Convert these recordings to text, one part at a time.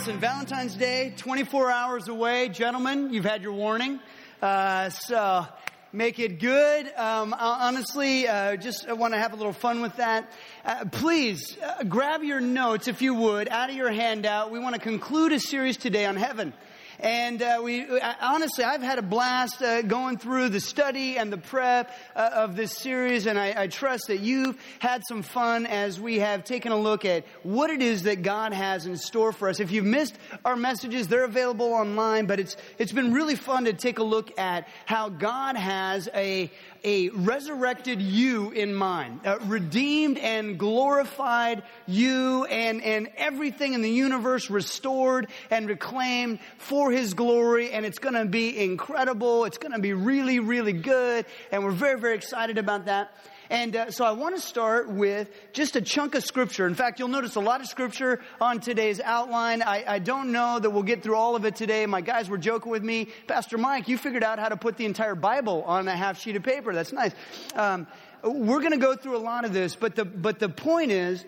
listen, Valentine's Day, 24 hours away. Gentlemen, you've had your warning. Uh, so make it good. Um, honestly, uh, just want to have a little fun with that. Uh, please uh, grab your notes, if you would, out of your handout. We want to conclude a series today on heaven. And uh, we honestly, I've had a blast uh, going through the study and the prep uh, of this series, and I, I, trust that you've had some fun as we have taken a look at what it is that God has in store for us. If you've missed our messages, they're available online, but it's it's been really fun to take a look at how God has a a resurrected you in mind, a redeemed and glorified you and, and everything in the universe restored and reclaimed for his glory. And it's going to be incredible. It's going to be really, really good. And we're very, very excited about that. And uh, so I want to start with just a chunk of scripture. In fact, you'll notice a lot of scripture on today's outline. I, I don't know that we'll get through all of it today. My guys were joking with me. Pastor Mike, you figured out how to put the entire Bible on a half sheet of paper. That's nice. Um, we're going to go through a lot of this, but the, but the point is,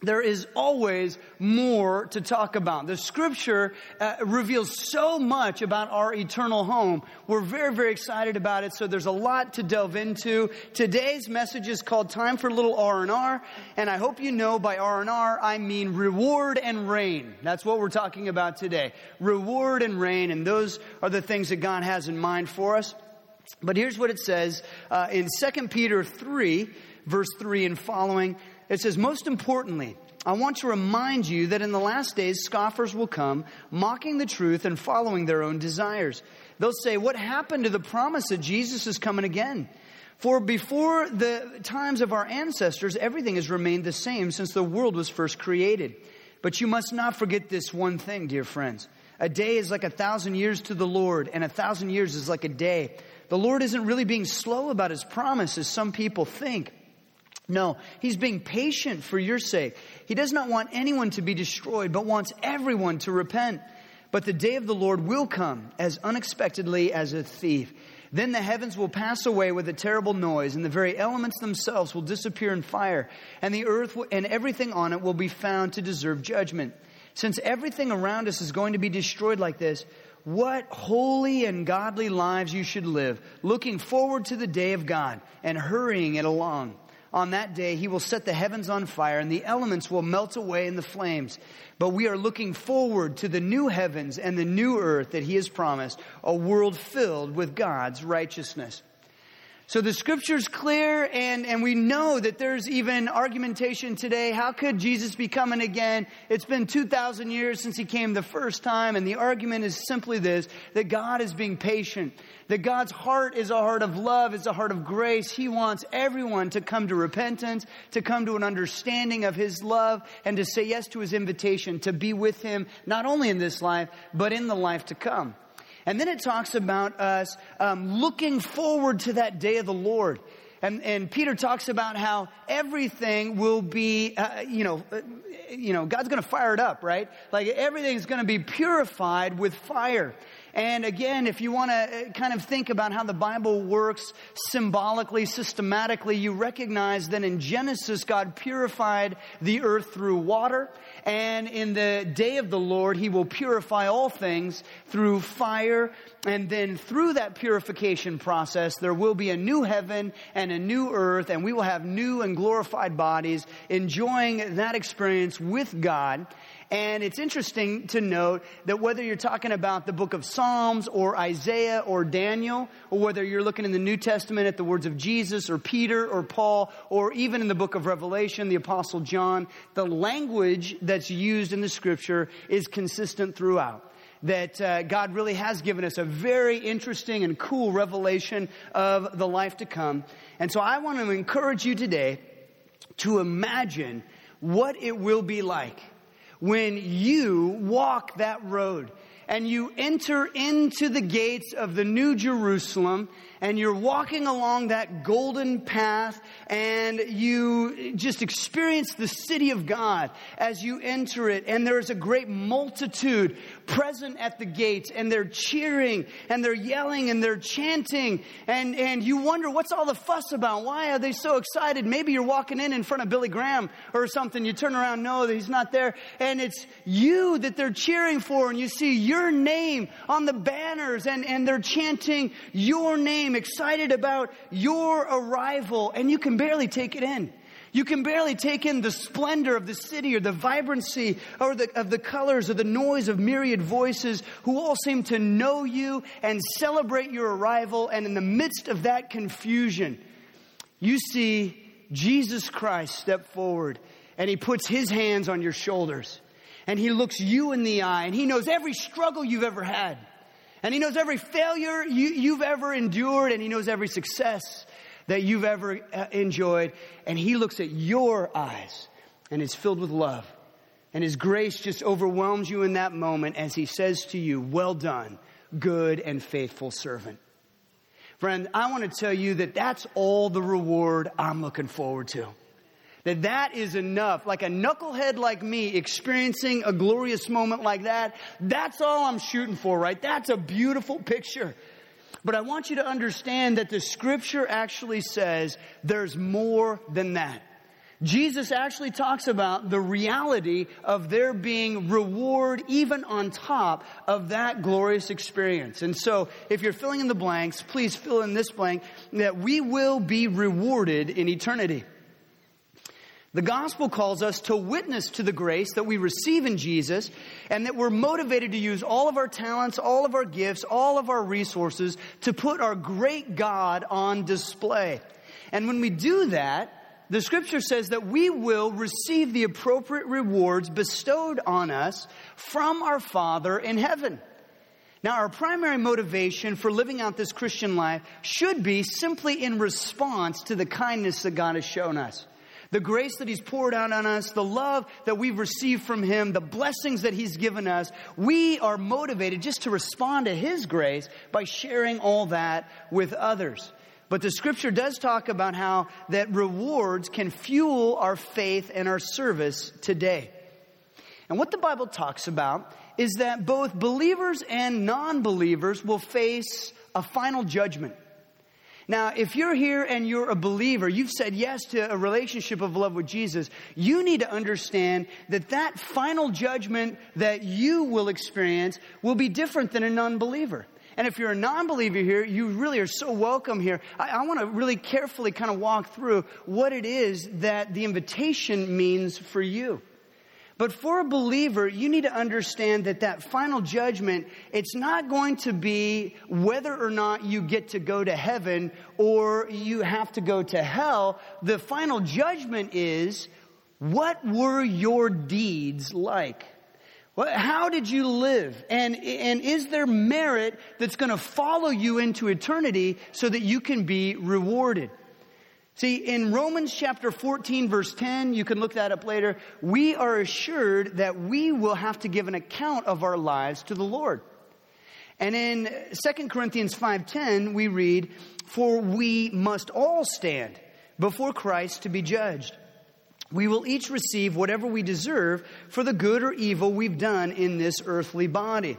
there is always more to talk about. The scripture uh, reveals so much about our eternal home. We're very, very excited about it. So there's a lot to delve into. Today's message is called Time for a Little R&R. And I hope you know by R&R, I mean reward and reign. That's what we're talking about today. Reward and reign. And those are the things that God has in mind for us. But here's what it says uh, in 2 Peter 3, verse 3 and following. It says, most importantly, I want to remind you that in the last days, scoffers will come, mocking the truth and following their own desires. They'll say, What happened to the promise that Jesus is coming again? For before the times of our ancestors, everything has remained the same since the world was first created. But you must not forget this one thing, dear friends. A day is like a thousand years to the Lord, and a thousand years is like a day. The Lord isn't really being slow about his promise, as some people think. No, he's being patient for your sake. He does not want anyone to be destroyed, but wants everyone to repent. But the day of the Lord will come as unexpectedly as a thief. Then the heavens will pass away with a terrible noise, and the very elements themselves will disappear in fire, and the earth and everything on it will be found to deserve judgment. Since everything around us is going to be destroyed like this, what holy and godly lives you should live, looking forward to the day of God and hurrying it along on that day, he will set the heavens on fire and the elements will melt away in the flames. But we are looking forward to the new heavens and the new earth that he has promised, a world filled with God's righteousness. So the scripture's clear and, and we know that there's even argumentation today. How could Jesus be coming again? It's been 2,000 years since he came the first time and the argument is simply this, that God is being patient. That God's heart is a heart of love, is a heart of grace. He wants everyone to come to repentance, to come to an understanding of his love and to say yes to his invitation to be with him, not only in this life, but in the life to come. And then it talks about us um, looking forward to that day of the Lord. And, and Peter talks about how everything will be, uh, you know, uh, you know, God's going to fire it up, right? Like everything's going to be purified with fire. And again, if you want to uh, kind of think about how the Bible works symbolically, systematically, you recognize that in Genesis, God purified the earth through water. And in the day of the Lord, He will purify all things through fire. And then through that purification process, there will be a new heaven and a new earth, and we will have new and glorified bodies enjoying that experience with God. And it's interesting to note that whether you're talking about the book of Psalms or Isaiah or Daniel, or whether you're looking in the New Testament at the words of Jesus or Peter or Paul, or even in the book of Revelation, the apostle John, the language that's used in the scripture is consistent throughout that uh, God really has given us a very interesting and cool revelation of the life to come. And so I want to encourage you today to imagine what it will be like when you walk that road and you enter into the gates of the New Jerusalem and you're walking along that golden path and you just experience the city of God as you enter it and there's a great multitude present at the gates and they're cheering and they're yelling and they're chanting and, and you wonder what's all the fuss about? Why are they so excited? Maybe you're walking in in front of Billy Graham or something. You turn around, no, he's not there. And it's you that they're cheering for and you see your name on the banners and, and they're chanting your name, excited about your arrival and you can barely take it in. You can barely take in the splendor of the city or the vibrancy or the, of the colors or the noise of myriad voices who all seem to know you and celebrate your arrival. And in the midst of that confusion, you see Jesus Christ step forward and he puts his hands on your shoulders and he looks you in the eye and he knows every struggle you've ever had. And he knows every failure you, have ever endured and he knows every success that you've ever uh, enjoyed. And He looks at your eyes and is filled with love. And His grace just overwhelms you in that moment as He says to you, Well done, good and faithful servant. Friend, I want to tell you that that's all the reward I'm looking forward to. That that is enough. Like a knucklehead like me experiencing a glorious moment like that, that's all I'm shooting for, right? That's a beautiful picture. But I want you to understand that the scripture actually says there's more than that. Jesus actually talks about the reality of there being reward even on top of that glorious experience. And so, if you're filling in the blanks, please fill in this blank that we will be rewarded in eternity. The gospel calls us to witness to the grace that we receive in Jesus and that we're motivated to use all of our talents, all of our gifts, all of our resources to put our great God on display. And when we do that, the scripture says that we will receive the appropriate rewards bestowed on us from our Father in heaven. Now, our primary motivation for living out this Christian life should be simply in response to the kindness that God has shown us the grace that He's poured out on us, the love that we've received from Him, the blessings that He's given us, we are motivated just to respond to His grace by sharing all that with others. But the scripture does talk about how that rewards can fuel our faith and our service today. And what the Bible talks about is that both believers and non believers will face a final judgment. Now, if you're here and you're a believer, you've said yes to a relationship of love with Jesus, you need to understand that that final judgment that you will experience will be different than a non-believer. And if you're a non-believer here, you really are so welcome here. I, I want to really carefully kind of walk through what it is that the invitation means for you. But for a believer, you need to understand that that final judgment, it's not going to be whether or not you get to go to heaven or you have to go to hell. The final judgment is, what were your deeds like? How did you live? And, and is there merit that's going to follow you into eternity so that you can be rewarded? See, in Romans chapter 14 verse 10, you can look that up later, we are assured that we will have to give an account of our lives to the Lord. And in 2 Corinthians 5:10 we read, "For we must all stand before Christ to be judged. We will each receive whatever we deserve for the good or evil we've done in this earthly body."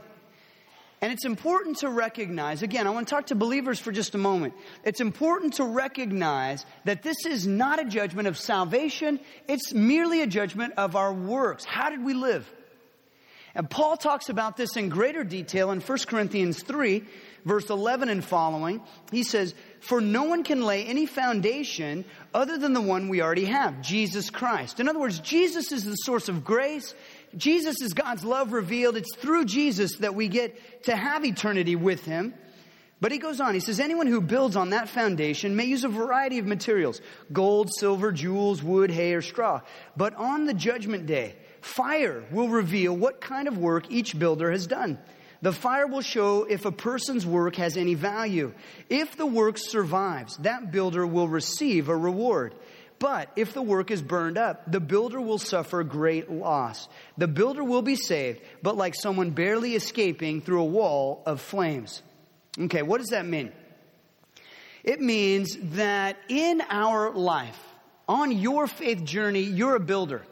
And it's important to recognize, again, I want to talk to believers for just a moment. It's important to recognize that this is not a judgment of salvation, it's merely a judgment of our works. How did we live? And Paul talks about this in greater detail in 1 Corinthians 3, verse 11 and following. He says, For no one can lay any foundation other than the one we already have, Jesus Christ. In other words, Jesus is the source of grace. Jesus is God's love revealed. It's through Jesus that we get to have eternity with Him. But he goes on, he says, anyone who builds on that foundation may use a variety of materials gold, silver, jewels, wood, hay, or straw. But on the judgment day, fire will reveal what kind of work each builder has done. The fire will show if a person's work has any value. If the work survives, that builder will receive a reward. But if the work is burned up, the builder will suffer great loss. The builder will be saved, but like someone barely escaping through a wall of flames. Okay, what does that mean? It means that in our life, on your faith journey, you're a builder.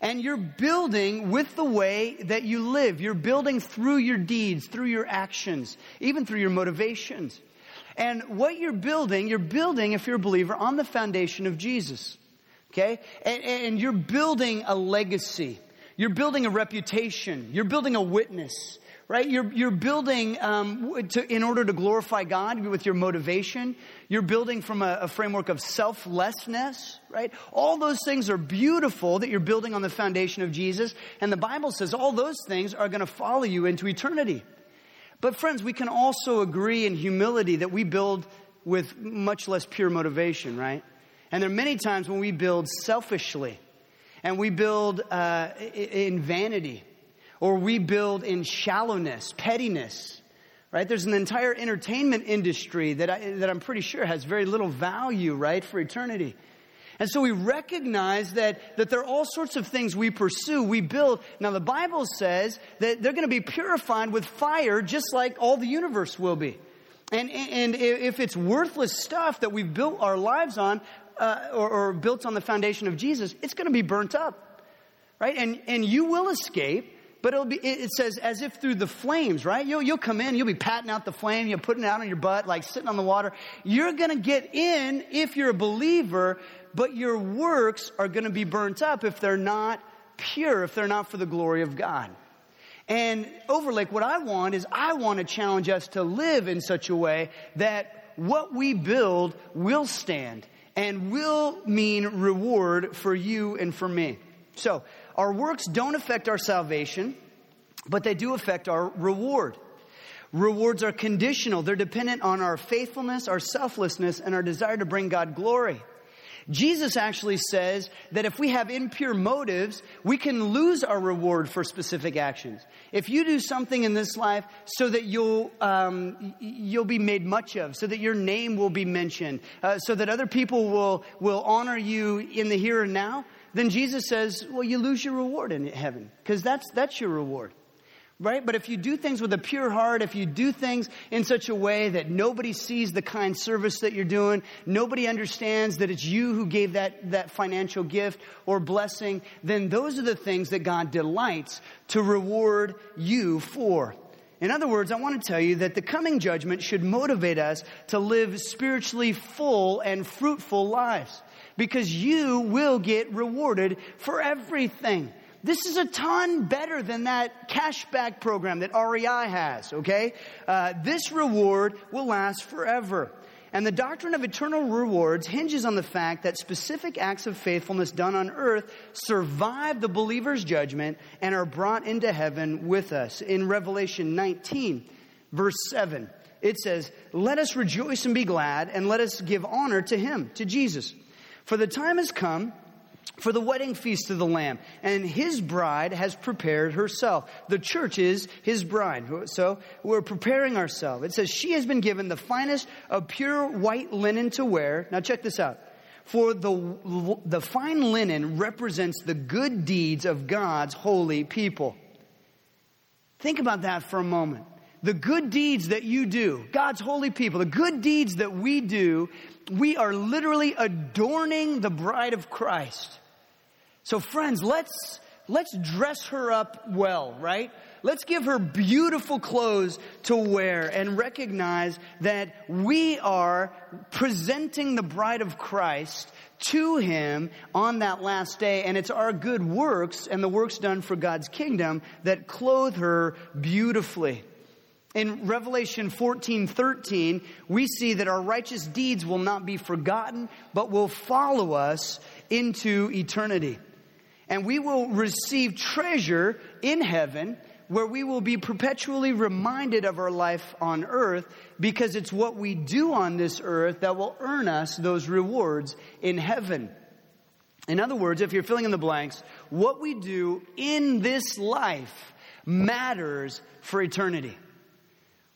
And you're building with the way that you live. You're building through your deeds, through your actions, even through your motivations. And what you're building, you're building, if you're a believer, on the foundation of Jesus. Okay? And, and you're building a legacy. You're building a reputation. You're building a witness right? You're, you're building um, to, in order to glorify God with your motivation. You're building from a, a, framework of selflessness, right? All those things are beautiful that you're building on the foundation of Jesus. And the Bible says all those things are going to follow you into eternity. But friends, we can also agree in humility that we build with much less pure motivation, right? And there are many times when we build selfishly and we build uh, in vanity or we build in shallowness, pettiness, right? There's an entire entertainment industry that, I, that I'm pretty sure has very little value, right, for eternity. And so we recognize that, that there are all sorts of things we pursue, we build. Now, the Bible says that they're going to be purified with fire just like all the universe will be. And, and if it's worthless stuff that we've built our lives on, uh, or, or built on the foundation of Jesus, it's going to be burnt up, right? And, and you will escape, but it'll be, it says as if through the flames, right? You'll, you'll come in, you'll be patting out the flame, you're putting it out on your butt, like sitting on the water. You're gonna get in if you're a believer, but your works are gonna be burnt up if they're not pure, if they're not for the glory of God. And Overlake, what I want is I want to challenge us to live in such a way that what we build will stand and will mean reward for you and for me. So, our works don't affect our salvation, but they do affect our reward. Rewards are conditional. They're dependent on our faithfulness, our selflessness, and our desire to bring God glory. Jesus actually says that if we have impure motives, we can lose our reward for specific actions. If you do something in this life so that you'll um, you'll be made much of, so that your name will be mentioned, uh, so that other people will will honor you in the here and now, then Jesus says, well, you lose your reward in heaven because that's, that's your reward. Right? But if you do things with a pure heart, if you do things in such a way that nobody sees the kind service that you're doing, nobody understands that it's you who gave that, that financial gift or blessing, then those are the things that God delights to reward you for. In other words, I want to tell you that the coming judgment should motivate us to live spiritually full and fruitful lives because you will get rewarded for everything. This is a ton better than that cashback program that REI has, okay? Uh, this reward will last forever. And the doctrine of eternal rewards hinges on the fact that specific acts of faithfulness done on earth survive the believer's judgment and are brought into heaven with us. In Revelation 19, verse 7, it says, Let us rejoice and be glad, and let us give honor to him, to Jesus. For the time has come for the wedding feast of the Lamb, and his bride has prepared herself. The church is his bride. So we're preparing ourselves. It says, She has been given the finest of pure white linen to wear. Now check this out. For the, the fine linen represents the good deeds of God's holy people. Think about that for a moment. The good deeds that you do, God's holy people, the good deeds that we do we are literally adorning the bride of Christ. So friends, let's, let's dress her up well, right? Let's give her beautiful clothes to wear and recognize that we are presenting the bride of Christ to him on that last day. And it's our good works and the works done for God's kingdom that clothe her beautifully. In Revelation 14, 13, we see that our righteous deeds will not be forgotten, but will follow us into eternity. And we will receive treasure in heaven where we will be perpetually reminded of our life on earth because it's what we do on this earth that will earn us those rewards in heaven. In other words, if you're filling in the blanks, what we do in this life matters for eternity.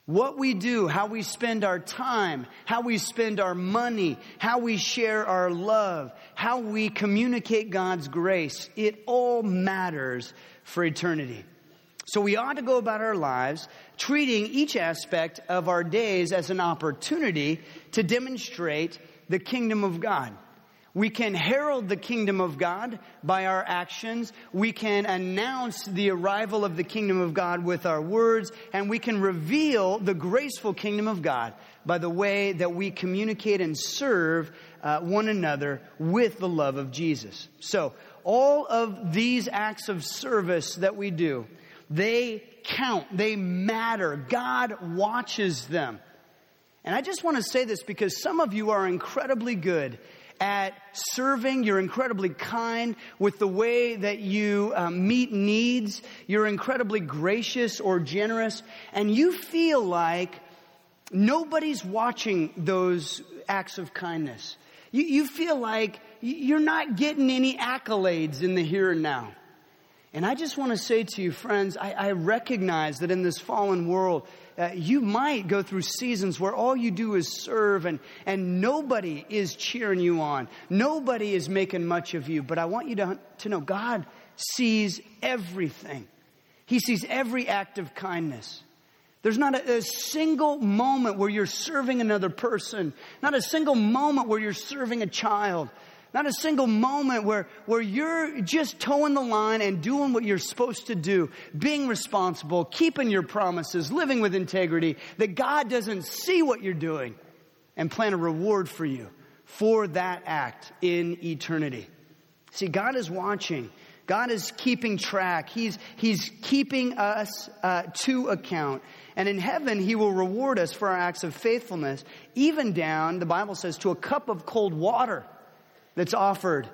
What we do, how we spend our time, how we spend our money, how we share our love, how we communicate God's grace, it all matters for eternity. So we ought to go about our lives treating each aspect of our days as an opportunity to demonstrate the kingdom of God. We can herald the kingdom of God by our actions. We can announce the arrival of the kingdom of God with our words. And we can reveal the graceful kingdom of God by the way that we communicate and serve uh, one another with the love of Jesus. So, all of these acts of service that we do, they count, they matter. God watches them. And I just want to say this because some of you are incredibly good at serving. You're incredibly kind with the way that you um, meet needs. You're incredibly gracious or generous. And you feel like nobody's watching those acts of kindness. You, you feel like you're not getting any accolades in the here and now. And I just want to say to you, friends, I, I recognize that in this fallen world, uh, you might go through seasons where all you do is serve and, and nobody is cheering you on. Nobody is making much of you. But I want you to, to know God sees everything. He sees every act of kindness. There's not a, a, single moment where you're serving another person, not a single moment where you're serving a child, not a single moment where, where you're just toeing the line and doing what you're supposed to do, being responsible, keeping your promises, living with integrity, that God doesn't see what you're doing and plan a reward for you for that act in eternity. See, God is watching. God is keeping track. He's, he's keeping us uh, to account. And in heaven, He will reward us for our acts of faithfulness, even down, the Bible says, to a cup of cold water that's offered,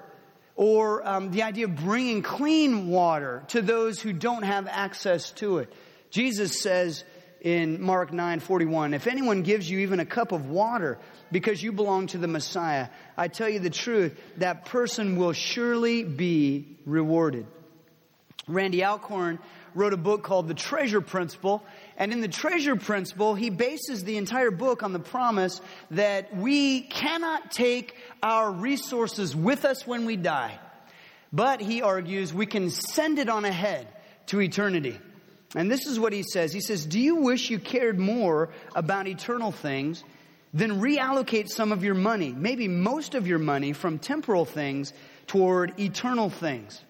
or um, the idea of bringing clean water to those who don't have access to it. Jesus says in Mark 9 41, if anyone gives you even a cup of water because you belong to the Messiah, I tell you the truth, that person will surely be rewarded. Randy Alcorn wrote a book called The Treasure Principle. And in The Treasure Principle, he bases the entire book on the promise that we cannot take our resources with us when we die. But he argues we can send it on ahead to eternity. And this is what he says. He says, Do you wish you cared more about eternal things? Then reallocate some of your money, maybe most of your money from temporal things toward eternal things.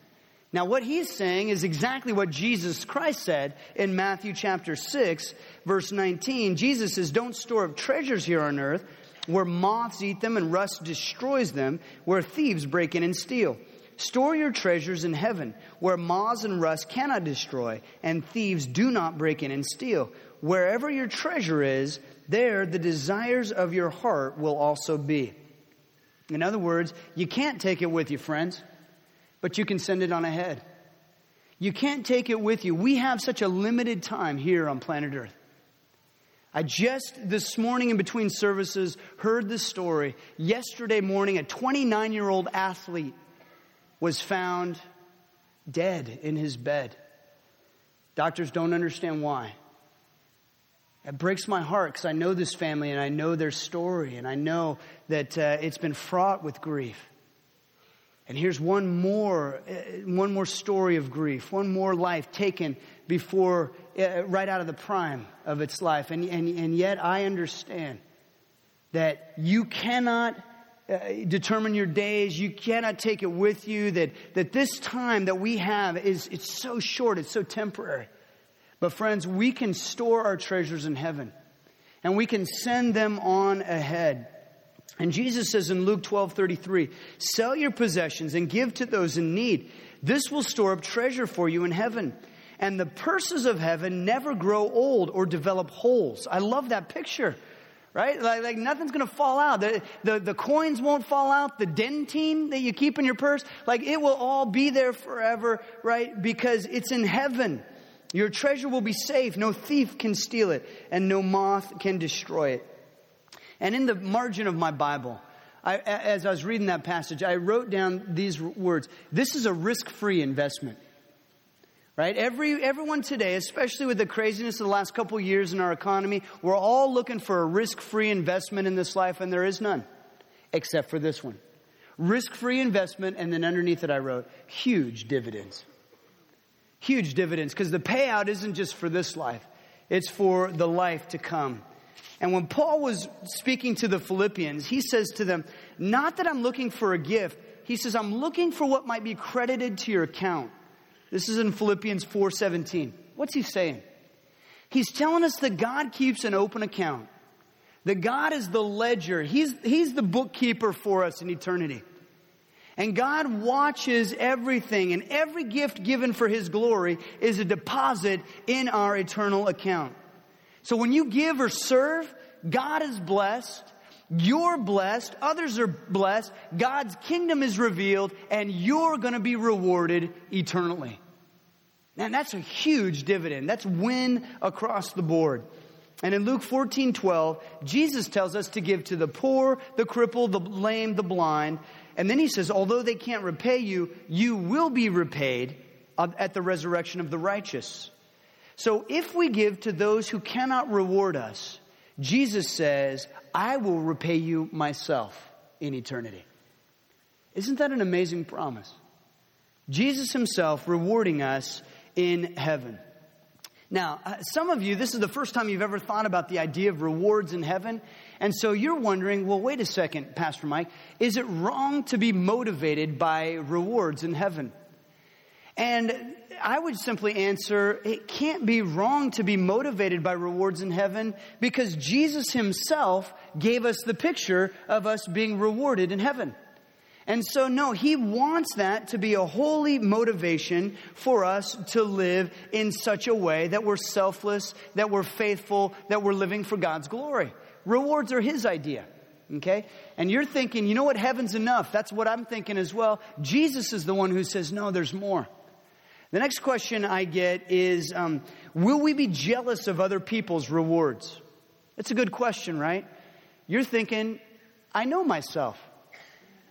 Now, what he's saying is exactly what Jesus Christ said in Matthew chapter 6, verse 19. Jesus says, Don't store up treasures here on earth where moths eat them and rust destroys them, where thieves break in and steal. Store your treasures in heaven, where moths and rust cannot destroy, and thieves do not break in and steal. Wherever your treasure is, there the desires of your heart will also be. In other words, you can't take it with you, friends but you can send it on ahead. You can't take it with you. We have such a limited time here on planet Earth. I just this morning in between services heard the story. Yesterday morning, a 29 year old athlete was found dead in his bed. Doctors don't understand why. It breaks my heart because I know this family and I know their story and I know that uh, it's been fraught with grief. And here's one more, uh, one more story of grief, one more life taken before, uh, right out of the prime of its life. And, and, and yet I understand that you cannot uh, determine your days. You cannot take it with you. That, that this time that we have is, it's so short. It's so temporary. But friends, we can store our treasures in heaven and we can send them on ahead. And Jesus says in Luke 12 33, sell your possessions and give to those in need. This will store up treasure for you in heaven. And the purses of heaven never grow old or develop holes. I love that picture, right? Like, like nothing's going to fall out. The, the, the coins won't fall out. The Dentyne that you keep in your purse, like it will all be there forever, right? Because it's in heaven. Your treasure will be safe. No thief can steal it and no moth can destroy it. And in the margin of my Bible, I, as I was reading that passage, I wrote down these words. This is a risk-free investment. Right? Every, everyone today, especially with the craziness of the last couple years in our economy, we're all looking for a risk-free investment in this life, and there is none. Except for this one. Risk-free investment, and then underneath it I wrote, huge dividends. Huge dividends because the payout isn't just for this life, it's for the life to come. And when Paul was speaking to the Philippians, he says to them, Not that I'm looking for a gift. He says, I'm looking for what might be credited to your account. This is in Philippians 4:17. What's he saying? He's telling us that God keeps an open account. That God is the ledger. He's, he's the bookkeeper for us in eternity. And God watches everything, and every gift given for His glory is a deposit in our eternal account. So when you give or serve, God is blessed, you're blessed, others are blessed, God's kingdom is revealed, and you're going to be rewarded eternally. And that's a huge dividend. That's win across the board. And in Luke 14, 12, Jesus tells us to give to the poor, the crippled, the lame, the blind. And then he says, although they can't repay you, you will be repaid at the resurrection of the righteous. So if we give to those who cannot reward us, Jesus says, I will repay you myself in eternity. Isn't that an amazing promise? Jesus himself rewarding us in heaven. Now, uh, some of you, this is the first time you've ever thought about the idea of rewards in heaven. And so you're wondering, well, wait a second, Pastor Mike, is it wrong to be motivated by rewards in heaven? And I would simply answer, it can't be wrong to be motivated by rewards in heaven because Jesus himself gave us the picture of us being rewarded in heaven. And so, no, he wants that to be a holy motivation for us to live in such a way that we're selfless, that we're faithful, that we're living for God's glory. Rewards are his idea. Okay? And you're thinking, you know what? Heaven's enough. That's what I'm thinking as well. Jesus is the one who says, no, there's more. The next question I get is, um, will we be jealous of other people's rewards? That's a good question, right? You're thinking, I know myself.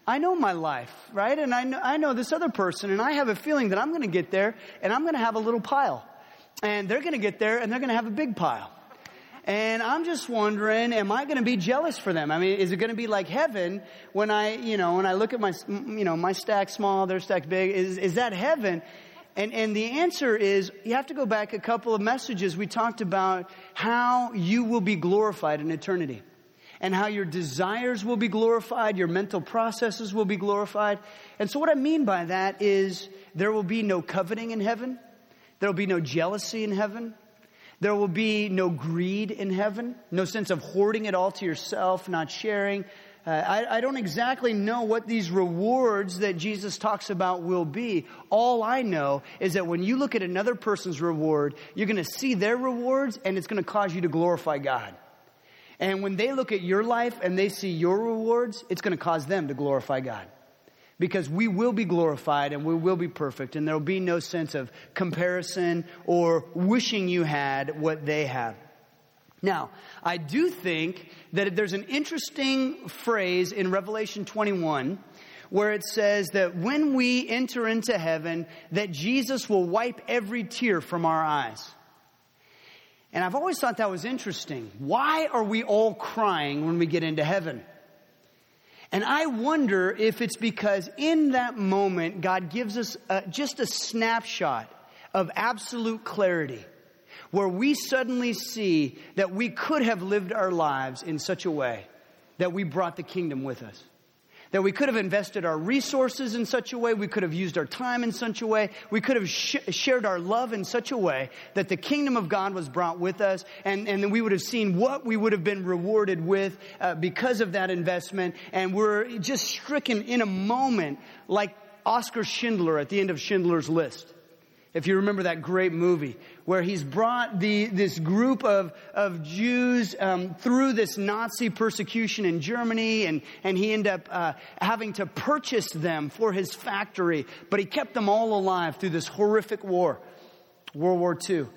I know my life, right? And I know, I know this other person, and I have a feeling that I'm going to get there, and I'm going to have a little pile. And they're going to get there, and they're going to have a big pile. And I'm just wondering, am I going to be jealous for them? I mean, is it going to be like heaven when I, you know, when I look at my, you know, my stack small, their stack big? Is, is that heaven? And, and the answer is you have to go back a couple of messages. We talked about how you will be glorified in eternity and how your desires will be glorified, your mental processes will be glorified. And so what I mean by that is there will be no coveting in heaven. There will be no jealousy in heaven. There will be no greed in heaven, no sense of hoarding it all to yourself, not sharing. Uh, I, I don't exactly know what these rewards that Jesus talks about will be. All I know is that when you look at another person's reward, you're going to see their rewards and it's going to cause you to glorify God. And when they look at your life and they see your rewards, it's going to cause them to glorify God. Because we will be glorified and we will be perfect and there will be no sense of comparison or wishing you had what they have. Now, I do think that there's an interesting phrase in Revelation 21 where it says that when we enter into heaven, that Jesus will wipe every tear from our eyes. And I've always thought that was interesting. Why are we all crying when we get into heaven? And I wonder if it's because in that moment, God gives us a, just a snapshot of absolute clarity where we suddenly see that we could have lived our lives in such a way that we brought the kingdom with us. That we could have invested our resources in such a way, we could have used our time in such a way, we could have sh- shared our love in such a way that the kingdom of God was brought with us, and, and then we would have seen what we would have been rewarded with uh, because of that investment, and we're just stricken in a moment like Oscar Schindler at the end of Schindler's List. If you remember that great movie where he's brought the, this group of, of Jews um, through this Nazi persecution in Germany and, and he ended up uh, having to purchase them for his factory, but he kept them all alive through this horrific war, World War II.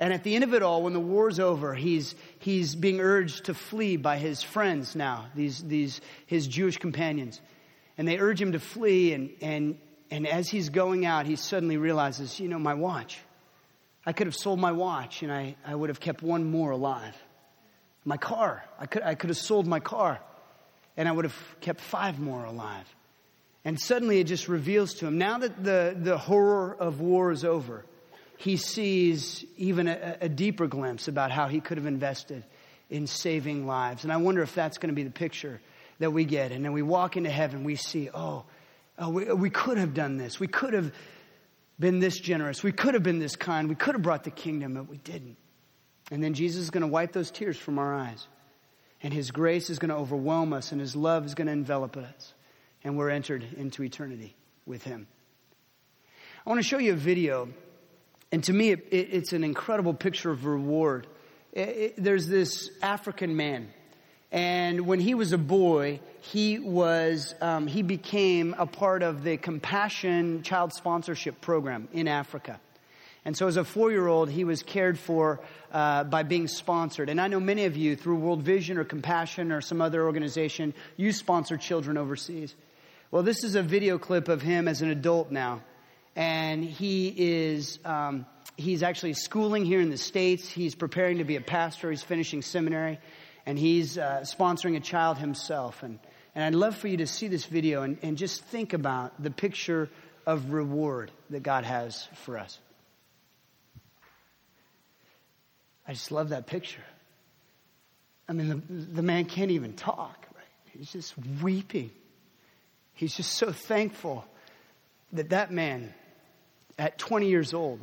And at the end of it all, when the war's over, he's, he's being urged to flee by his friends now, these, these, his Jewish companions. And they urge him to flee and, and and as he's going out, he suddenly realizes, you know, my watch. I could have sold my watch and I, I would have kept one more alive. My car. I could, I could have sold my car and I would have kept five more alive. And suddenly it just reveals to him, now that the, the horror of war is over, he sees even a, a deeper glimpse about how he could have invested in saving lives. And I wonder if that's going to be the picture that we get. And then we walk into heaven, we see, oh, oh we, we could have done this. We could have been this generous. We could have been this kind. We could have brought the kingdom, but we didn't. And then Jesus is going to wipe those tears from our eyes. And his grace is going to overwhelm us, and his love is going to envelop us. And we're entered into eternity with him. I want to show you a video. And to me, it, it, it's an incredible picture of reward. It, there's this African man. And when he was a boy, he was, um, he became a part of the Compassion Child Sponsorship Program in Africa. And so as a four-year-old, he was cared for uh, by being sponsored. And I know many of you, through World Vision or Compassion or some other organization, you sponsor children overseas. Well, this is a video clip of him as an adult now. And he is, um, he's actually schooling here in the States. He's preparing to be a pastor. He's finishing seminary. And he's uh, sponsoring a child himself. And, and I'd love for you to see this video and, and just think about the picture of reward that God has for us. I just love that picture. I mean, the, the man can't even talk, right? He's just weeping. He's just so thankful that that man, at 20 years old,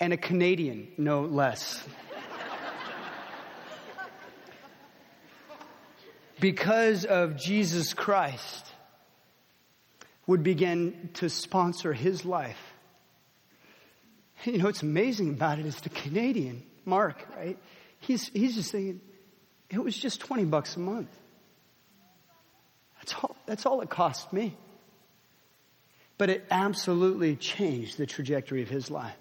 and a Canadian, no less, because of Jesus Christ, would begin to sponsor his life you know, what's amazing about it is the Canadian, Mark, right? He's, he's just thinking, it was just 20 bucks a month. That's all, that's all it cost me. But it absolutely changed the trajectory of his life.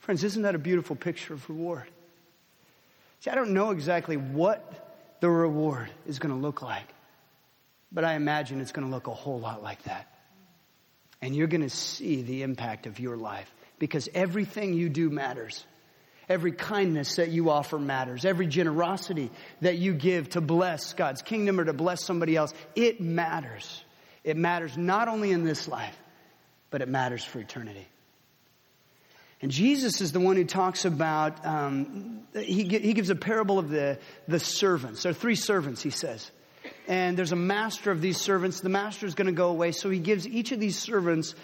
Friends, isn't that a beautiful picture of reward? See, I don't know exactly what the reward is going to look like, but I imagine it's going to look a whole lot like that. And you're going to see the impact of your life because everything you do matters. Every kindness that you offer matters. Every generosity that you give to bless God's kingdom or to bless somebody else, it matters. It matters not only in this life, but it matters for eternity. And Jesus is the one who talks about, um, he, he gives a parable of the, the servants. There are three servants, he says. And there's a master of these servants. The master is going to go away, so he gives each of these servants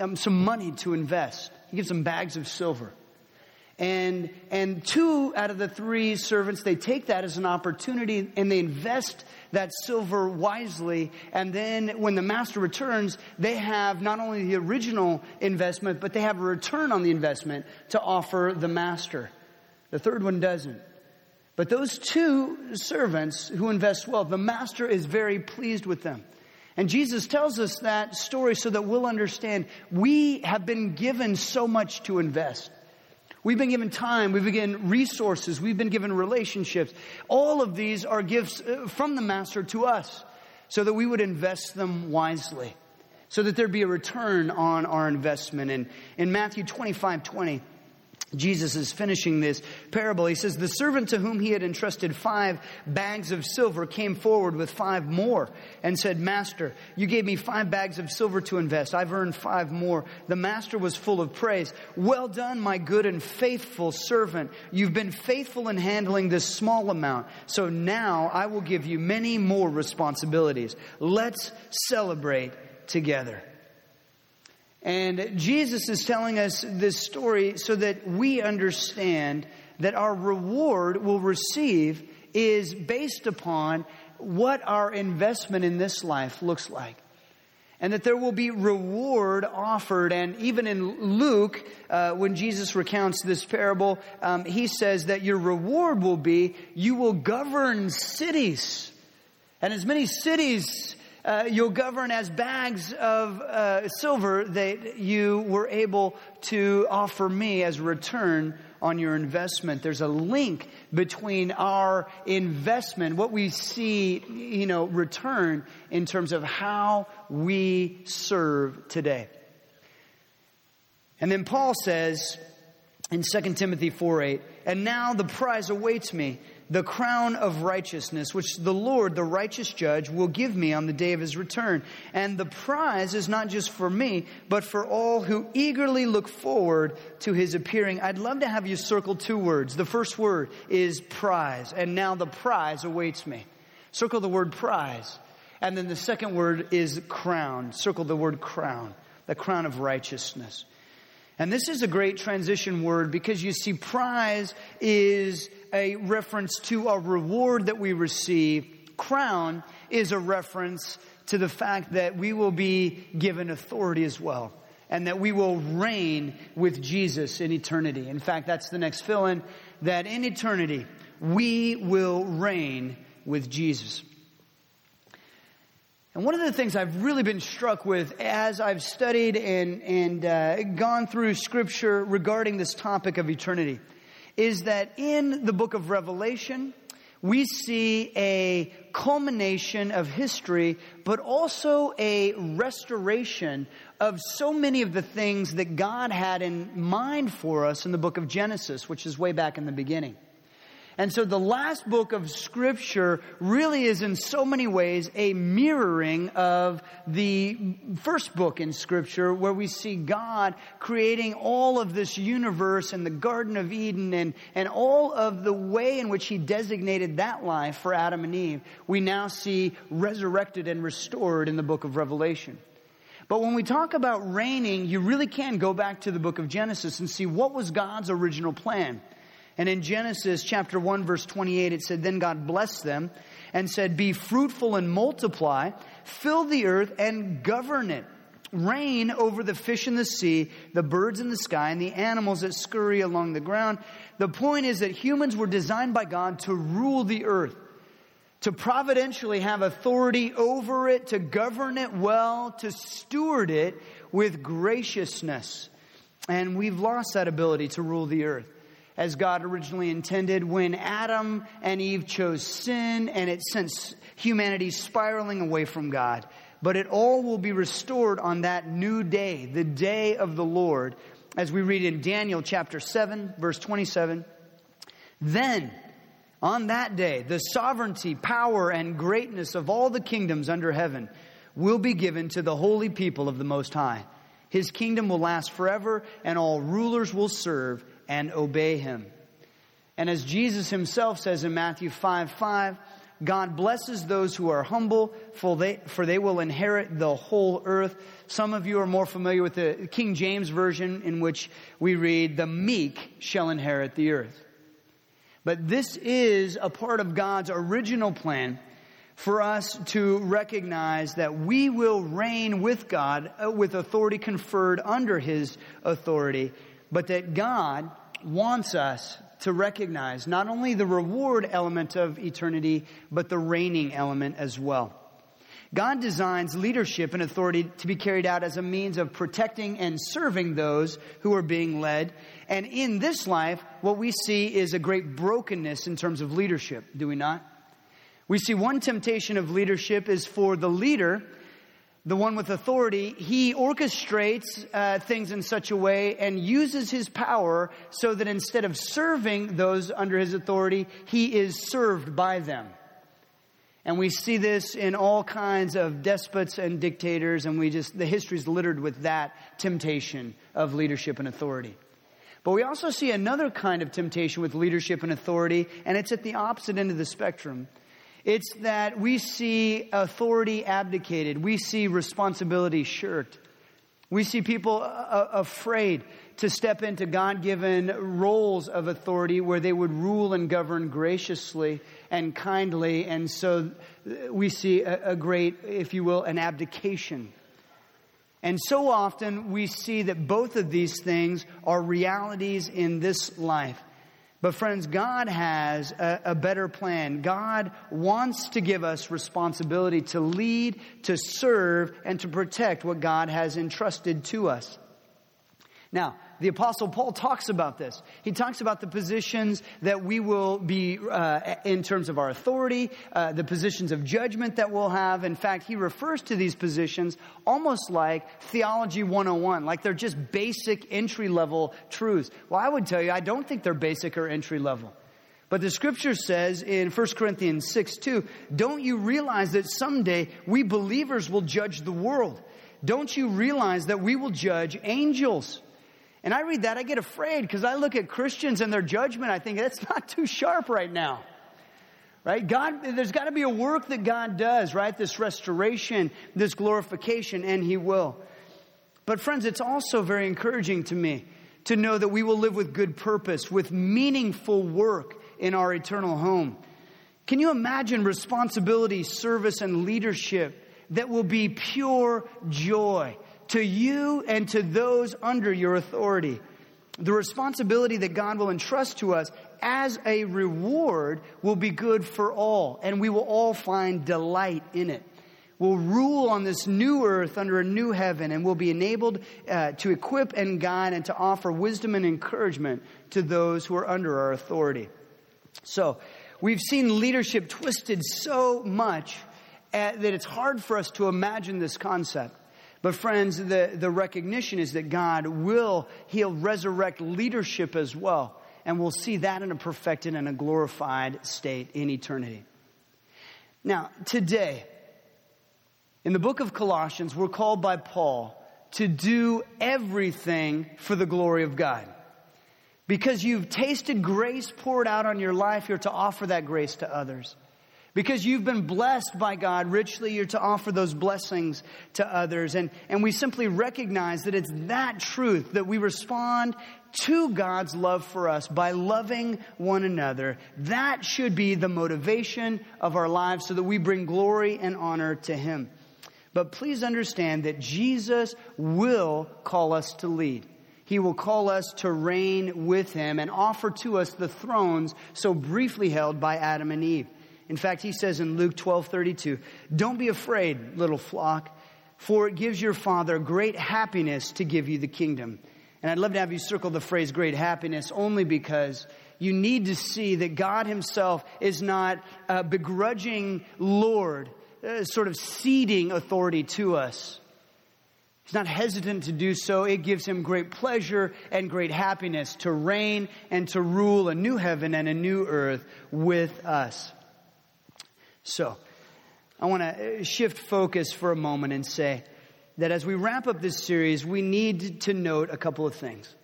um, some money to invest. He gives them bags of silver. And, and two out of the three servants, they take that as an opportunity and they invest that silver wisely. And then when the master returns, they have not only the original investment, but they have a return on the investment to offer the master. The third one doesn't. But those two servants who invest well, the master is very pleased with them. And Jesus tells us that story so that we'll understand we have been given so much to invest. We've been given time, we've been given resources, we've been given relationships. All of these are gifts uh, from the Master to us so that we would invest them wisely, so that there'd be a return on our investment. And in Matthew 25 20, Jesus is finishing this parable. He says, The servant to whom he had entrusted five bags of silver came forward with five more and said, Master, you gave me five bags of silver to invest. I've earned five more. The master was full of praise. Well done, my good and faithful servant. You've been faithful in handling this small amount. So now I will give you many more responsibilities. Let's celebrate together. And Jesus is telling us this story so that we understand that our reward we'll receive is based upon what our investment in this life looks like. And that there will be reward offered. And even in Luke, uh, when Jesus recounts this parable, um, he says that your reward will be you will govern cities. And as many cities uh, you'll govern as bags of uh, silver that you were able to offer me as return on your investment. There's a link between our investment, what we see, you know, return in terms of how we serve today. And then Paul says in 2 Timothy 4 8, and now the prize awaits me the crown of righteousness, which the Lord, the righteous judge, will give me on the day of his return. And the prize is not just for me, but for all who eagerly look forward to his appearing. I'd love to have you circle two words. The first word is prize, and now the prize awaits me. Circle the word prize. And then the second word is crown. Circle the word crown, the crown of righteousness. And this is a great transition word because you see, prize is a reference to a reward that we receive. Crown is a reference to the fact that we will be given authority as well and that we will reign with Jesus in eternity. In fact, that's the next fill in that in eternity we will reign with Jesus. And one of the things I've really been struck with as I've studied and, and uh, gone through scripture regarding this topic of eternity is that in the book of Revelation, we see a culmination of history, but also a restoration of so many of the things that God had in mind for us in the book of Genesis, which is way back in the beginning. And so the last book of scripture really is in so many ways a mirroring of the first book in scripture where we see God creating all of this universe and the Garden of Eden and, and all of the way in which he designated that life for Adam and Eve. We now see resurrected and restored in the book of Revelation. But when we talk about reigning, you really can go back to the book of Genesis and see what was God's original plan. And in Genesis chapter 1 verse 28, it said, Then God blessed them and said, Be fruitful and multiply, fill the earth and govern it. Reign over the fish in the sea, the birds in the sky, and the animals that scurry along the ground. The point is that humans were designed by God to rule the earth, to providentially have authority over it, to govern it well, to steward it with graciousness. And we've lost that ability to rule the earth as God originally intended when Adam and Eve chose sin and it sent humanity spiraling away from God. But it all will be restored on that new day, the day of the Lord, as we read in Daniel chapter 7, verse 27. Then, on that day, the sovereignty, power, and greatness of all the kingdoms under heaven will be given to the holy people of the Most High. His kingdom will last forever, and all rulers will serve and obey him. And as Jesus himself says in Matthew 5 5, God blesses those who are humble, for they, for they will inherit the whole earth. Some of you are more familiar with the King James Version, in which we read, The meek shall inherit the earth. But this is a part of God's original plan for us to recognize that we will reign with God, uh, with authority conferred under His authority, but that God wants us to recognize not only the reward element of eternity, but the reigning element as well. God designs leadership and authority to be carried out as a means of protecting and serving those who are being led. And in this life, what we see is a great brokenness in terms of leadership, do we not? We see one temptation of leadership is for the leader the one with authority, he orchestrates uh, things in such a way and uses his power so that instead of serving those under his authority, he is served by them. And we see this in all kinds of despots and dictators, and we just, the history is littered with that temptation of leadership and authority. But we also see another kind of temptation with leadership and authority, and it's at the opposite end of the spectrum. It's that we see authority abdicated. We see responsibility shirked. We see people uh, uh, afraid to step into God given roles of authority where they would rule and govern graciously and kindly. And so uh, we see a, a great, if you will, an abdication. And so often we see that both of these things are realities in this life. But friends, God has a, a, better plan. God wants to give us responsibility to lead, to serve, and to protect what God has entrusted to us. Now, the apostle Paul talks about this. He talks about the positions that we will be, uh, in terms of our authority, uh, the positions of judgment that we'll have. In fact, he refers to these positions almost like theology 101, like they're just basic entry level truths. Well, I would tell you, I don't think they're basic or entry level. But the scripture says in 1 Corinthians 6 2, don't you realize that someday we believers will judge the world? Don't you realize that we will judge angels? And I read that, I get afraid because I look at Christians and their judgment, I think that's not too sharp right now. Right? God, there's got to be a work that God does, right? This restoration, this glorification, and He will. But friends, it's also very encouraging to me to know that we will live with good purpose, with meaningful work in our eternal home. Can you imagine responsibility, service, and leadership that will be pure joy to you and to those under your authority? The responsibility that God will entrust to us as a reward will be good for all, and we will all find delight in it. We'll rule on this new earth under a new heaven, and we'll be enabled uh, to equip and guide and to offer wisdom and encouragement to those who are under our authority. So, we've seen leadership twisted so much uh, that it's hard for us to imagine this concept. But friends, the, the recognition is that God will, He'll resurrect leadership as well and we'll see that in a perfected and a glorified state in eternity. Now, today, in the book of Colossians, we're called by Paul to do everything for the glory of God. Because you've tasted grace poured out on your life, you're to offer that grace to others. Because you've been blessed by God richly, you're to offer those blessings to others. And, and we simply recognize that it's that truth that we respond to God's love for us by loving one another. That should be the motivation of our lives so that we bring glory and honor to Him. But please understand that Jesus will call us to lead. He will call us to reign with Him and offer to us the thrones so briefly held by Adam and Eve. In fact, He says in Luke 12 32, Don't be afraid, little flock, for it gives your Father great happiness to give you the kingdom. And I'd love to have you circle the phrase great happiness only because you need to see that God Himself is not a begrudging Lord, sort of ceding authority to us. He's not hesitant to do so. It gives him great pleasure and great happiness to reign and to rule a new heaven and a new earth with us. So, I want to uh, shift focus for a moment and say, that as we wrap up this series, we need to note a couple of things.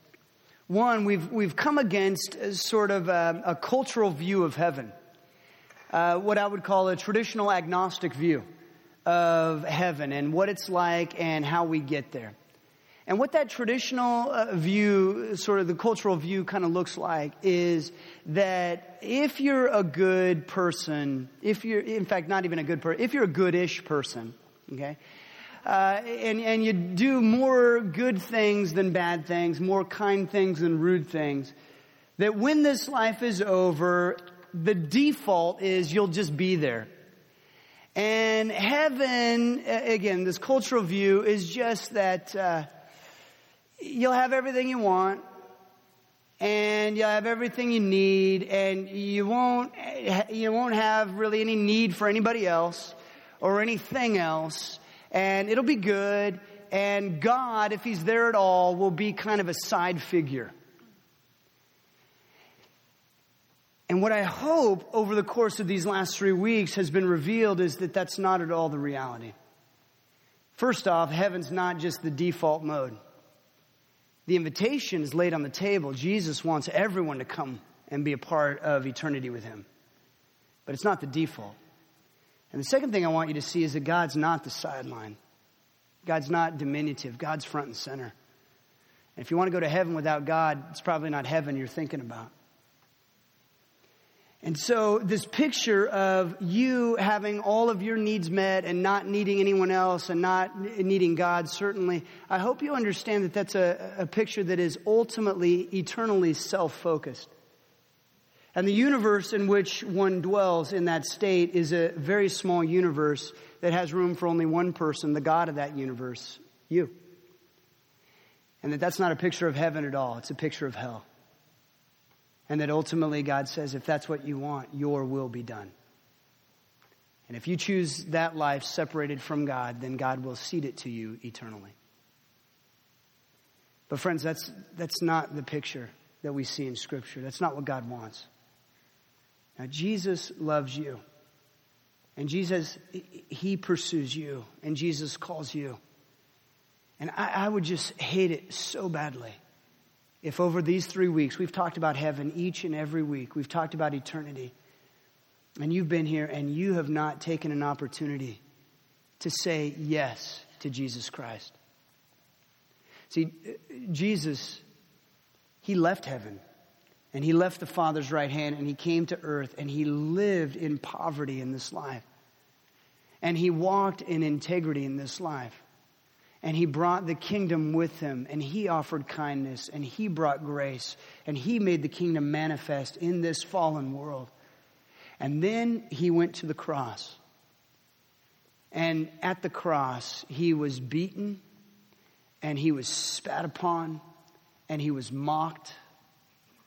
One, we've, we've come against uh, sort of a, a cultural view of heaven, uh, what I would call a traditional agnostic view of heaven and what it's like and how we get there. And what that traditional uh, view, sort of the cultural view kind of looks like is that if you're a good person, if you're, in fact, not even a good person, if you're a goodish person, okay, uh, and, and you do more good things than bad things, more kind things than rude things, that when this life is over, the default is you'll just be there. And heaven, again, this cultural view is just that uh, you'll have everything you want, and you'll have everything you need, and you won't you won't have really any need for anybody else or anything else and it'll be good. And God, if He's there at all, will be kind of a side figure. And what I hope over the course of these last three weeks has been revealed is that that's not at all the reality. First off, heaven's not just the default mode. The invitation is laid on the table. Jesus wants everyone to come and be a part of eternity with Him. But it's not the default. And the second thing I want you to see is that God's not the sideline. God's not diminutive. God's front and center. And if you want to go to heaven without God, it's probably not heaven you're thinking about. And so, this picture of you having all of your needs met and not needing anyone else and not needing God, certainly, I hope you understand that that's a, a picture that is ultimately, eternally self focused. And the universe in which one dwells in that state is a very small universe that has room for only one person, the God of that universe, you. And that that's not a picture of heaven at all, it's a picture of hell. And that ultimately God says, if that's what you want, your will be done. And if you choose that life separated from God, then God will cede it to you eternally. But friends, that's, that's not the picture that we see in Scripture. That's not what God wants. Now, Jesus loves you. And Jesus, He pursues you. And Jesus calls you. And I, I would just hate it so badly if over these three weeks, we've talked about heaven each and every week, we've talked about eternity, and you've been here and you have not taken an opportunity to say yes to Jesus Christ. See, Jesus, he left heaven and he left the Father's right hand and he came to earth and he lived in poverty in this life. And he walked in integrity in this life. And he brought the kingdom with him, and he offered kindness, and he brought grace, and he made the kingdom manifest in this fallen world. And then he went to the cross. And at the cross, he was beaten, and he was spat upon, and he was mocked,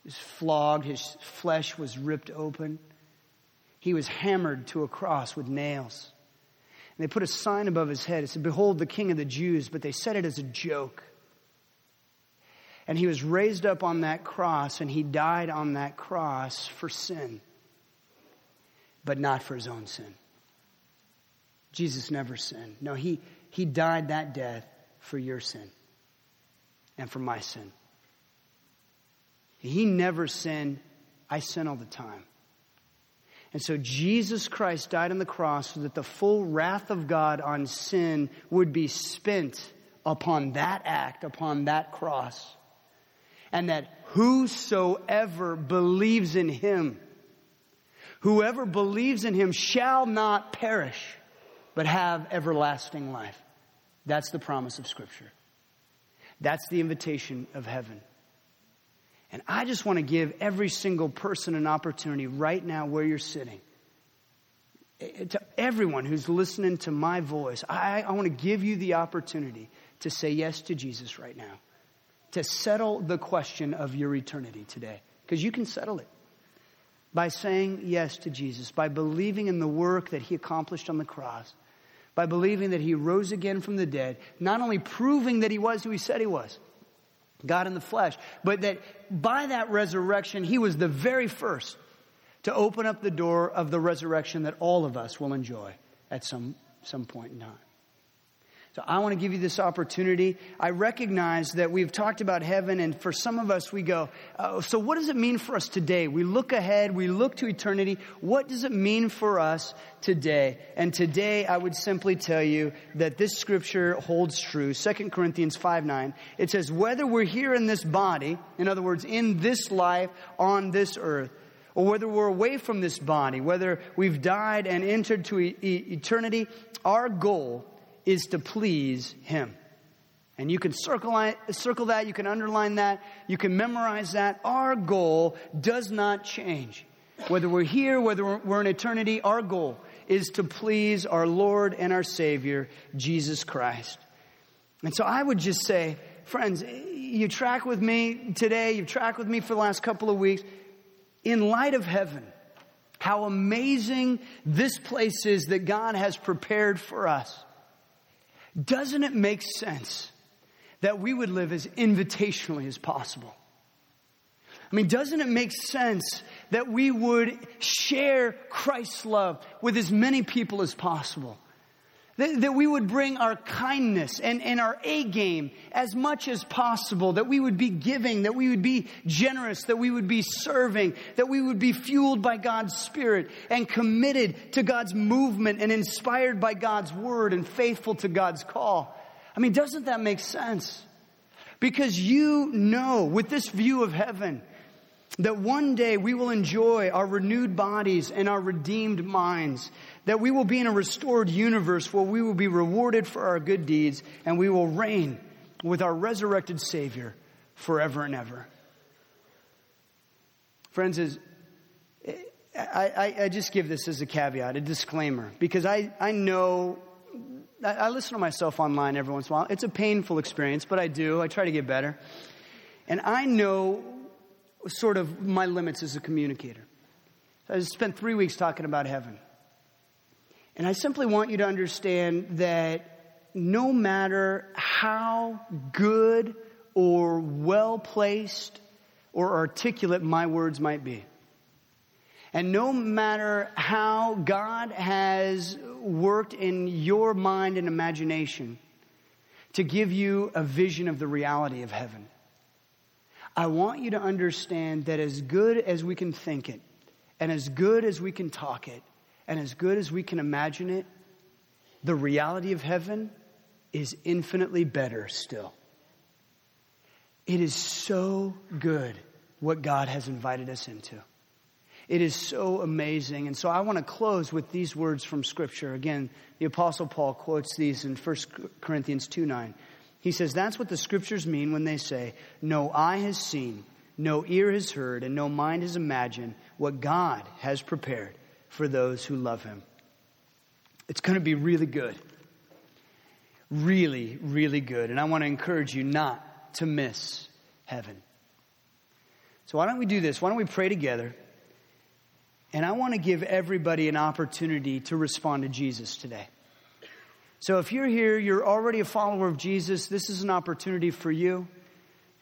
he was flogged, his flesh was ripped open. He was hammered to a cross with nails. And they put a sign above his head. It said, Behold the King of the Jews, but they said it as a joke. And he was raised up on that cross, and he died on that cross for sin, but not for his own sin. Jesus never sinned. No, he, he died that death for your sin and for my sin. He never sinned. I sin all the time. And so Jesus Christ died on the cross so that the full wrath of God on sin would be spent upon that act, upon that cross. And that whosoever believes in him, whoever believes in him shall not perish, but have everlasting life. That's the promise of Scripture. That's the invitation of heaven. And I just want to give every single person an opportunity right now where you're sitting. Eh, to everyone who's listening to my voice, I, I want to give you the opportunity to say yes to Jesus right now, to settle the question of your eternity today. Because you can settle it by saying yes to Jesus, by believing in the work that he accomplished on the cross, by believing that he rose again from the dead, not only proving that he was who he said he was, God in the flesh. But that by that resurrection, he was the very first to open up the door of the resurrection that all of us will enjoy at some, some point in time. So I want to give you this opportunity. I recognize that we've talked about heaven, and for some of us, we go, oh, so what does it mean for us today? We look ahead, we look to eternity. What does it mean for us today? And today, I would simply tell you that this scripture holds true. 2 Corinthians 5 9. It says, whether we're here in this body, in other words, in this life on this earth, or whether we're away from this body, whether we've died and entered to e- eternity, our goal is to please Him. And you can circle, circle that, you can underline that, you can memorize that. Our goal does not change. Whether we're here, whether we're in eternity, our goal is to please our Lord and our Savior, Jesus Christ. And so I would just say, friends, you track with me today, you've tracked with me for the last couple of weeks. In light of heaven, how amazing this place is that God has prepared for us. Doesn't it make sense that we would live as invitationally as possible? I mean, doesn't it make sense that we would share Christ's love with as many people as possible? That, that, we would bring our kindness and, and our A game as much as possible, that we would be giving, that we would be generous, that we would be serving, that we would be fueled by God's Spirit and committed to God's movement and inspired by God's Word and faithful to God's call. I mean, doesn't that make sense? Because you know, with this view of heaven, that one day we will enjoy our renewed bodies and our redeemed minds. That we will be in a restored universe where we will be rewarded for our good deeds and we will reign with our resurrected Savior forever and ever. Friends, as, I, I, I just give this as a caveat, a disclaimer, because I, I know I listen to myself online every once in a while. It's a painful experience, but I do. I try to get better. And I know sort of my limits as a communicator. I spent three weeks talking about heaven. And I simply want you to understand that no matter how good or well placed or articulate my words might be, And no matter how God has worked in your mind and imagination to give you a vision of the reality of heaven, I want you to understand that as good as we can think it, and as good as we can talk it, and as good as we can imagine it, the reality of heaven is infinitely better still. It is so good what God has invited us into. It is so amazing. And so I want to close with these words from Scripture. Again, the Apostle Paul quotes these in 1 Corinthians 2 9. He says, That's what the Scriptures mean when they say, No eye has seen, no ear has heard, and no mind has imagined what God has prepared for those who love Him. It's going to be really good. Really, really good. And I want to encourage you not to miss heaven. So why don't we do this? Why don't we pray together? And I want to give everybody an opportunity to respond to Jesus today. So if you're here, you're already a follower of Jesus, this is an opportunity for you.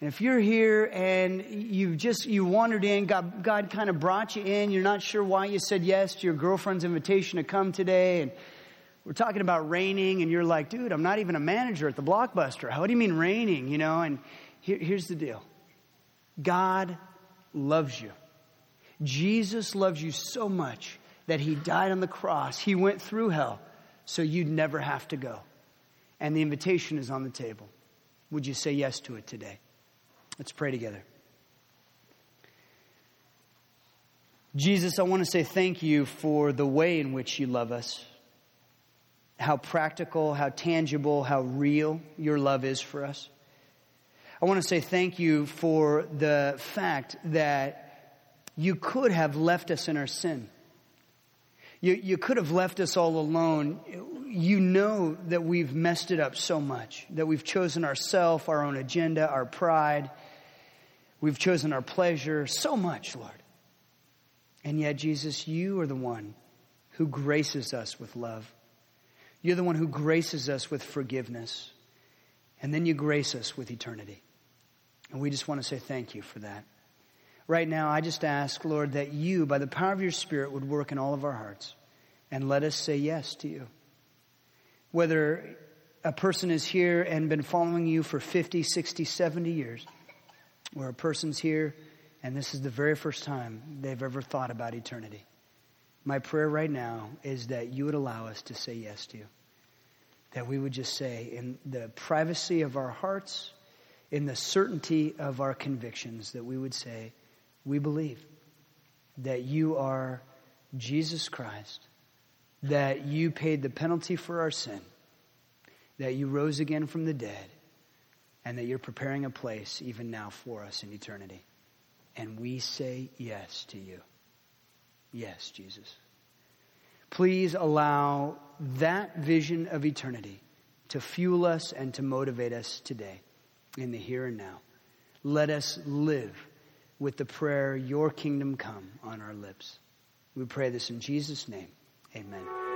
And if you're here and you just, you wandered in, God, God kind of brought you in, you're not sure why you said yes to your girlfriend's invitation to come today, and we're talking about reigning, and you're like, dude, I'm not even a manager at the Blockbuster. How do you mean reigning? You know, and here, here's the deal God loves you. Jesus loves you so much that he died on the cross. He went through hell so you'd never have to go. And the invitation is on the table. Would you say yes to it today? Let's pray together. Jesus, I want to say thank you for the way in which you love us. How practical, how tangible, how real your love is for us. I want to say thank you for the fact that you could have left us in our sin. You, you could have left us all alone. You know that we've messed it up so much, that we've chosen ourself, our own agenda, our pride. We've chosen our pleasure so much, Lord. And yet, Jesus, you are the one who graces us with love. You're the one who graces us with forgiveness. And then you grace us with eternity. And we just want to say thank you for that right now, I just ask, Lord, that you, by the power of your Spirit, would work in all of our hearts and let us say yes to you. Whether a person is here and been following you for 50, 60, 70 years, or a person's here and this is the very first time they've ever thought about eternity. My prayer right now is that you would allow us to say yes to you. That we would just say, in the privacy of our hearts, in the certainty of our convictions, that we would say, we believe that you are Jesus Christ, that you paid the penalty for our sin, that you rose again from the dead, and that you're preparing a place even now for us in eternity. And we say yes to you. Yes, Jesus. Please allow that vision of eternity to fuel us and to motivate us today in the here and now. Let us live with the prayer, Your kingdom come, on our lips. We pray this in Jesus' name. Amen.